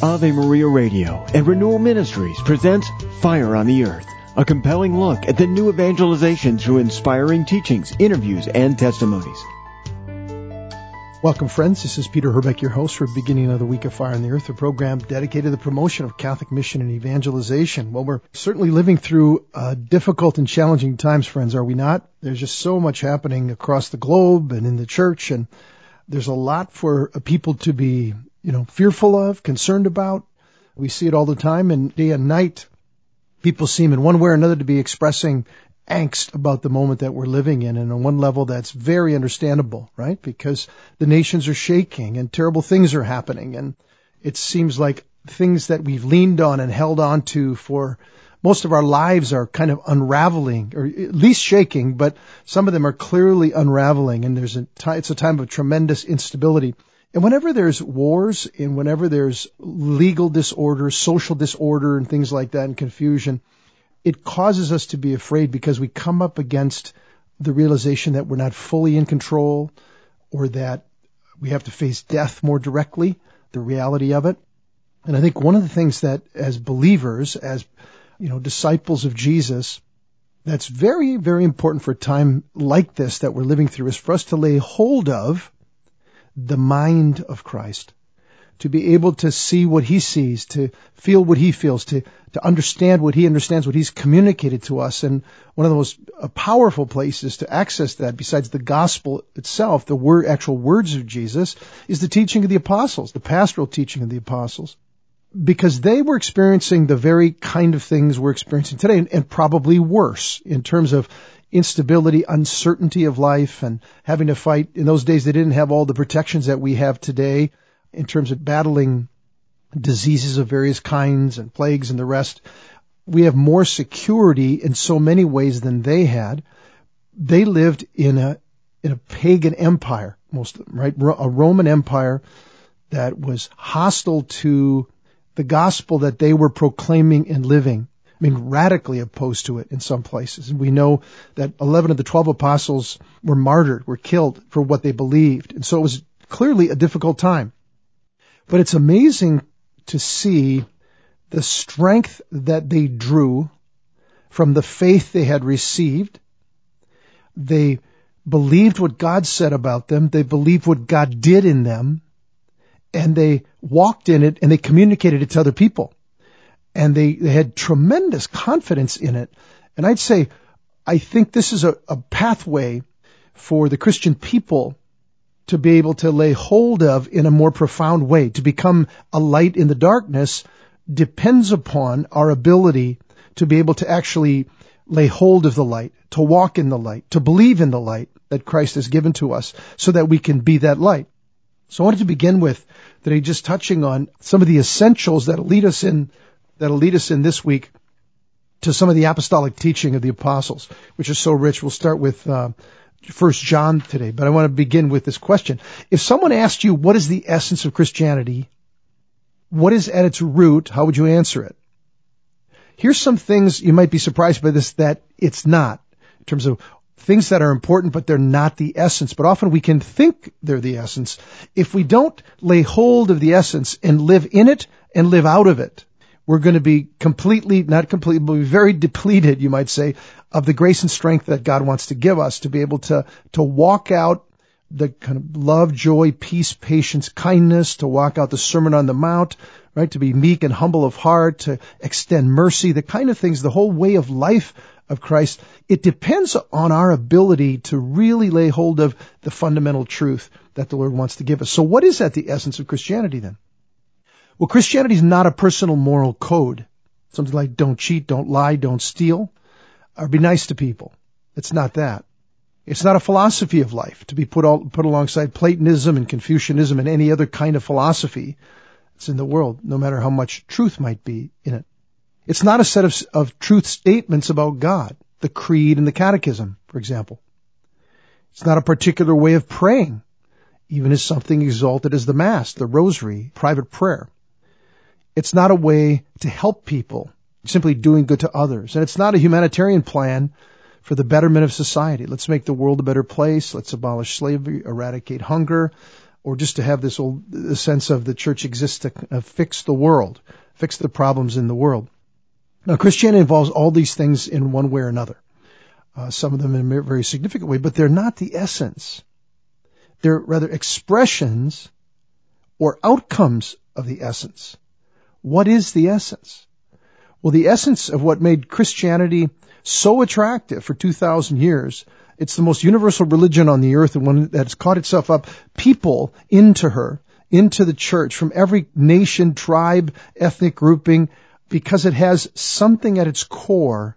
Ave Maria Radio and Renewal Ministries presents Fire on the Earth, a compelling look at the new evangelization through inspiring teachings, interviews, and testimonies. Welcome, friends. This is Peter Herbeck, your host for beginning of the Week of Fire on the Earth, a program dedicated to the promotion of Catholic mission and evangelization. Well, we're certainly living through uh, difficult and challenging times, friends, are we not? There's just so much happening across the globe and in the church, and there's a lot for people to be, you know, fearful of, concerned about. We see it all the time, and day and night, people seem in one way or another to be expressing angst about the moment that we're living in. And on one level, that's very understandable, right? Because the nations are shaking and terrible things are happening. And it seems like things that we've leaned on and held on to for most of our lives are kind of unraveling or at least shaking, but some of them are clearly unraveling. And there's a t- it's a time of tremendous instability. And whenever there's wars and whenever there's legal disorder, social disorder and things like that and confusion, it causes us to be afraid because we come up against the realization that we're not fully in control or that we have to face death more directly, the reality of it. And I think one of the things that as believers, as you know, disciples of Jesus, that's very, very important for a time like this that we're living through is for us to lay hold of the mind of Christ to be able to see what he sees, to feel what he feels, to, to understand what he understands, what he's communicated to us. And one of the most uh, powerful places to access that, besides the gospel itself, the word, actual words of Jesus, is the teaching of the apostles, the pastoral teaching of the apostles. Because they were experiencing the very kind of things we're experiencing today, and, and probably worse in terms of instability, uncertainty of life, and having to fight. In those days, they didn't have all the protections that we have today in terms of battling diseases of various kinds and plagues and the rest. We have more security in so many ways than they had. They lived in a in a pagan empire, most of them, right? A Roman empire that was hostile to the gospel that they were proclaiming and living. I mean, radically opposed to it in some places. And we know that 11 of the 12 apostles were martyred, were killed for what they believed. And so it was clearly a difficult time. But it's amazing to see the strength that they drew from the faith they had received. They believed what God said about them. They believed what God did in them. And they walked in it and they communicated it to other people. And they, they had tremendous confidence in it. And I'd say, I think this is a, a pathway for the Christian people to be able to lay hold of in a more profound way. To become a light in the darkness depends upon our ability to be able to actually lay hold of the light, to walk in the light, to believe in the light that Christ has given to us so that we can be that light. So I wanted to begin with today just touching on some of the essentials that'll lead us in, that'll lead us in this week to some of the apostolic teaching of the apostles, which is so rich. We'll start with uh, First John today, but I want to begin with this question. If someone asked you what is the essence of Christianity, what is at its root, how would you answer it? Here's some things you might be surprised by this that it's not in terms of things that are important, but they're not the essence. But often we can think they're the essence if we don't lay hold of the essence and live in it and live out of it we're going to be completely, not completely, but very depleted, you might say, of the grace and strength that God wants to give us to be able to, to walk out the kind of love, joy, peace, patience, kindness, to walk out the Sermon on the Mount, right? To be meek and humble of heart, to extend mercy, the kind of things, the whole way of life of Christ. It depends on our ability to really lay hold of the fundamental truth that the Lord wants to give us. So what is that the essence of Christianity then? Well, Christianity is not a personal moral code. Something like don't cheat, don't lie, don't steal, or be nice to people. It's not that. It's not a philosophy of life to be put all, put alongside Platonism and Confucianism and any other kind of philosophy that's in the world, no matter how much truth might be in it. It's not a set of, of truth statements about God, the creed and the catechism, for example. It's not a particular way of praying, even as something exalted as the Mass, the Rosary, private prayer. It's not a way to help people, simply doing good to others. And it's not a humanitarian plan for the betterment of society. Let's make the world a better place. Let's abolish slavery, eradicate hunger, or just to have this old sense of the church exists to uh, fix the world, fix the problems in the world. Now, Christianity involves all these things in one way or another. Uh, some of them in a very significant way, but they're not the essence. They're rather expressions or outcomes of the essence. What is the essence? Well, the essence of what made Christianity so attractive for 2,000 years, it's the most universal religion on the earth and one that's caught itself up people into her, into the church from every nation, tribe, ethnic grouping, because it has something at its core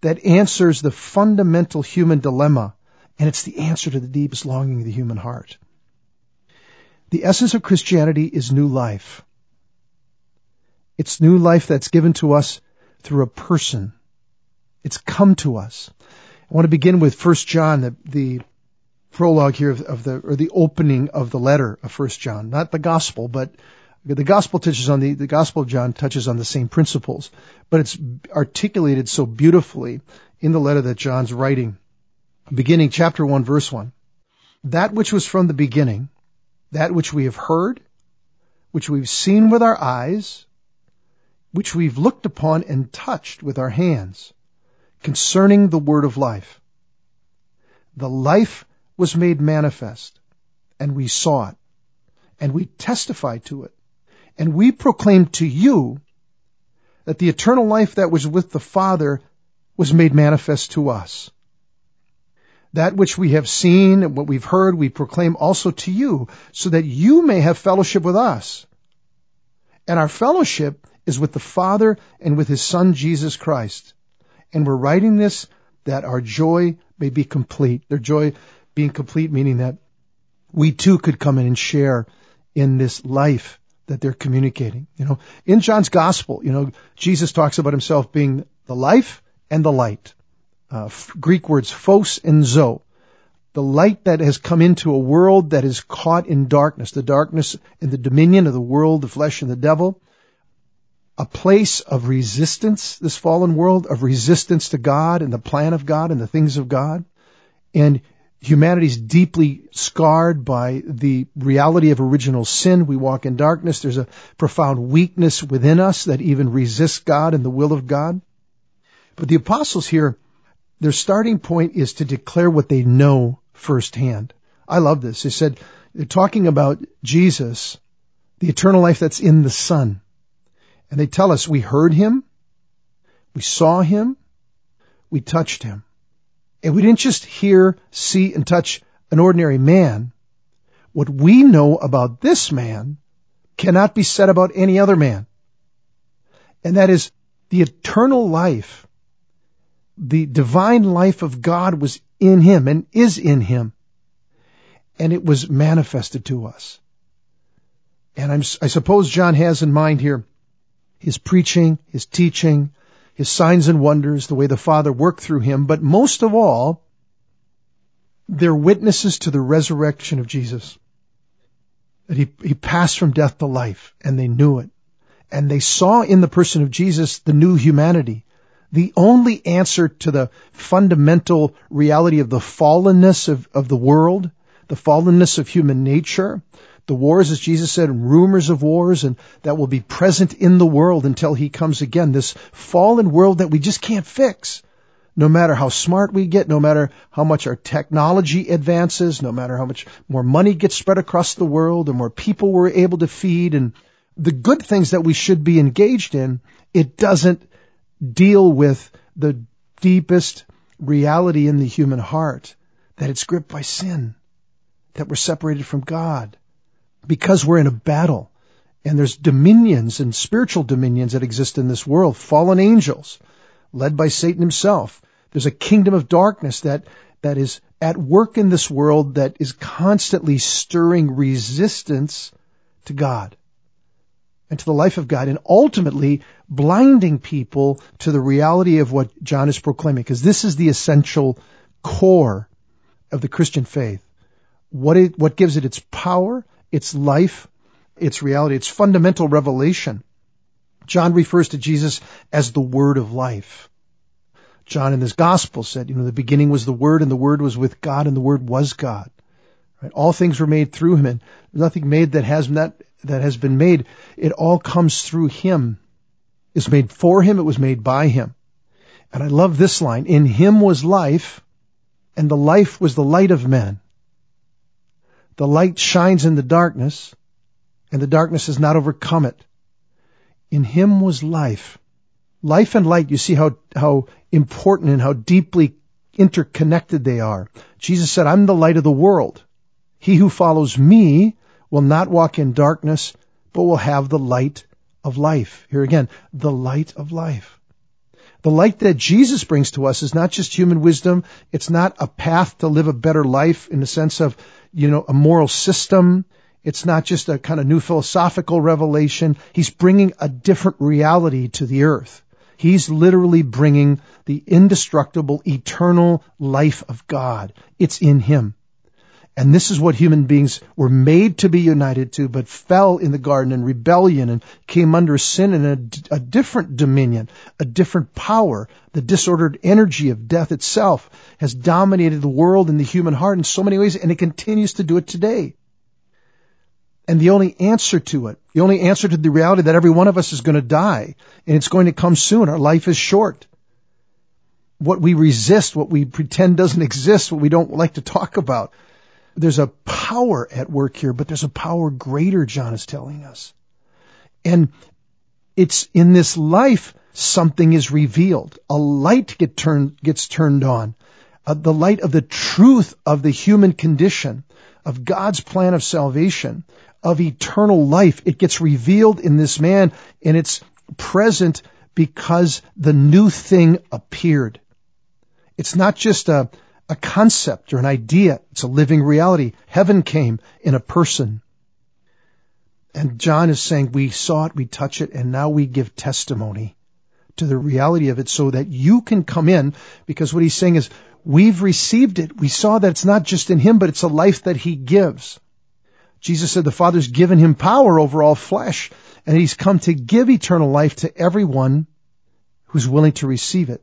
that answers the fundamental human dilemma, and it's the answer to the deepest longing of the human heart. The essence of Christianity is new life. It's new life that's given to us through a person. It's come to us. I want to begin with 1 John, the, the prologue here of, of, the, or the opening of the letter of 1 John. Not the gospel, but the gospel touches on the, the gospel of John touches on the same principles, but it's articulated so beautifully in the letter that John's writing. Beginning chapter 1 verse 1. That which was from the beginning, that which we have heard, which we've seen with our eyes, which we've looked upon and touched with our hands, concerning the word of life. The life was made manifest, and we saw it, and we testified to it, and we proclaim to you that the eternal life that was with the Father was made manifest to us. That which we have seen and what we've heard, we proclaim also to you, so that you may have fellowship with us. And our fellowship is with the Father and with His Son, Jesus Christ. And we're writing this that our joy may be complete. Their joy being complete, meaning that we too could come in and share in this life that they're communicating. You know, in John's gospel, you know, Jesus talks about himself being the life and the light. Uh, f- Greek words phos and zoe. The light that has come into a world that is caught in darkness, the darkness and the dominion of the world, the flesh and the devil. A place of resistance, this fallen world, of resistance to God and the plan of God and the things of God. And humanity's deeply scarred by the reality of original sin. We walk in darkness. There's a profound weakness within us that even resists God and the will of God. But the apostles here, their starting point is to declare what they know firsthand. I love this. They said, they're talking about Jesus, the eternal life that's in the Son. And they tell us we heard him, we saw him, we touched him. And we didn't just hear, see, and touch an ordinary man. What we know about this man cannot be said about any other man. And that is the eternal life, the divine life of God was in him and is in him. And it was manifested to us. And I'm, I suppose John has in mind here his preaching, his teaching, his signs and wonders, the way the Father worked through him, but most of all, they're witnesses to the resurrection of Jesus. That he, he passed from death to life, and they knew it. And they saw in the person of Jesus the new humanity, the only answer to the fundamental reality of the fallenness of, of the world, the fallenness of human nature, the wars, as Jesus said, rumors of wars, and that will be present in the world until he comes again. This fallen world that we just can't fix. No matter how smart we get, no matter how much our technology advances, no matter how much more money gets spread across the world, or more people we're able to feed, and the good things that we should be engaged in, it doesn't deal with the deepest reality in the human heart, that it's gripped by sin, that we're separated from God, because we're in a battle and there's dominions and spiritual dominions that exist in this world, fallen angels led by Satan himself. There's a kingdom of darkness that, that is at work in this world that is constantly stirring resistance to God and to the life of God and ultimately blinding people to the reality of what John is proclaiming because this is the essential core of the Christian faith. What it, what gives it its power its life, its reality, its fundamental revelation. John refers to Jesus as the Word of life. John in his gospel said, you know, the beginning was the Word and the Word was with God and the Word was God. Right? All things were made through him, and nothing made that has not that has been made. It all comes through him. It's made for him. It was made by him. And I love this line: "In him was life, and the life was the light of men. The light shines in the darkness, and the darkness has not overcome it. In him was life." Life and light, you see how, how important and how deeply interconnected they are. Jesus said, I'm the light of the world. He who follows me will not walk in darkness, but will have the light of life. Here again, the light of life. The light that Jesus brings to us is not just human wisdom. It's not a path to live a better life in the sense of, you know, a moral system. It's not just a kind of new philosophical revelation. He's bringing a different reality to the earth. He's literally bringing the indestructible, eternal life of God. It's in Him. And this is what human beings were made to be united to, but fell in the garden in rebellion and came under sin and a, a, different dominion, a different power. The disordered energy of death itself has dominated the world and the human heart in so many ways, and it continues to do it today. And the only answer to it, the only answer to the reality that every one of us is going to die and it's going to come soon. Our life is short. What we resist, what we pretend doesn't exist, what we don't like to talk about. There's a power at work here, but there's a power greater, John is telling us. And it's in this life something is revealed. A light get turned, gets turned on. Uh, the light of the truth of the human condition, of God's plan of salvation, of eternal life. It gets revealed in this man and it's present because the new thing appeared. It's not just a, a concept or an idea. It's a living reality. Heaven came in a person. And John is saying we saw it, we touch it, and now we give testimony to the reality of it so that you can come in because what he's saying is we've received it. We saw that it's not just in him, but it's a life that he gives. Jesus said the Father's given him power over all flesh, and he's come to give eternal life to everyone who's willing to receive it.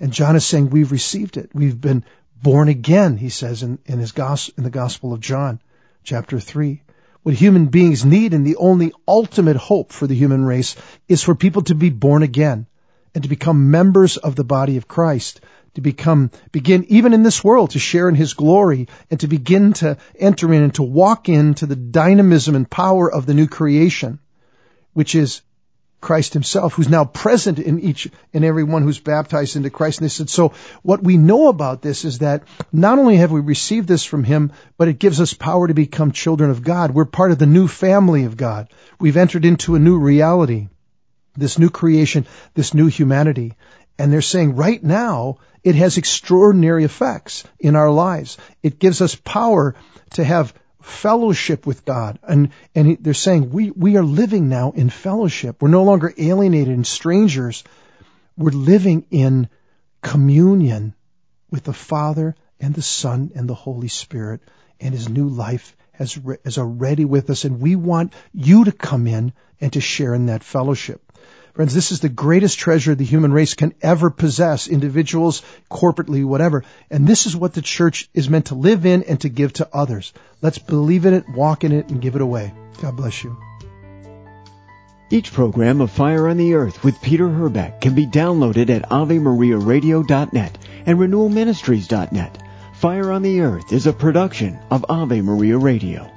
And John is saying we've received it. We've been born again, he says in, in his gospel, in the Gospel of John, chapter 3. What human beings need and the only ultimate hope for the human race is for people to be born again and to become members of the body of Christ to become, begin even in this world to share in His glory and to begin to enter in and to walk into the dynamism and power of the new creation, which is Christ himself, who's now present in each and every one who's baptized into Christ. And they said, so what we know about this is that not only have we received this from him, but it gives us power to become children of God. We're part of the new family of God. We've entered into a new reality, this new creation, this new humanity. And they're saying right now, it has extraordinary effects in our lives. It gives us power to have fellowship with God. And, and they're saying we, we are living now in fellowship. We're no longer alienated and strangers. We're living in communion with the Father and the Son and the Holy Spirit and His new life has, is already with us. And we want you to come in and to share in that fellowship. Friends, this is the greatest treasure the human race can ever possess, individuals, corporately, whatever. And this is what the church is meant to live in and to give to others. Let's believe in it, walk in it, and give it away. God bless you. Each program of Fire on the Earth with Peter Herbeck can be downloaded at AveMariaRadio.net and RenewalMinistries.net. Fire on the Earth is a production of Ave Maria Radio.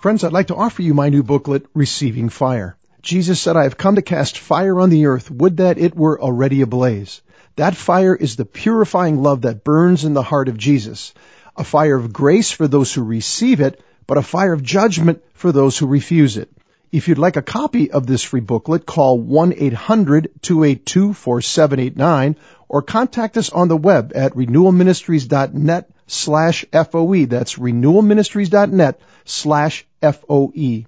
Friends, I'd like to offer you my new booklet, Receiving Fire. Jesus said, I have come to cast fire on the earth. Would that it were already ablaze. That fire is the purifying love that burns in the heart of Jesus. A fire of grace for those who receive it, but a fire of judgment for those who refuse it. If you'd like a copy of this free booklet, call 1-800-282-4789 or contact us on the web at renewalministries.net slash FOE. That's renewalministries.net slash FOE.